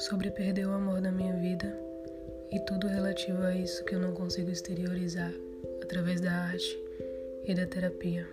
sobre perder o amor da minha vida e tudo relativo a isso que eu não consigo exteriorizar através da arte e da terapia.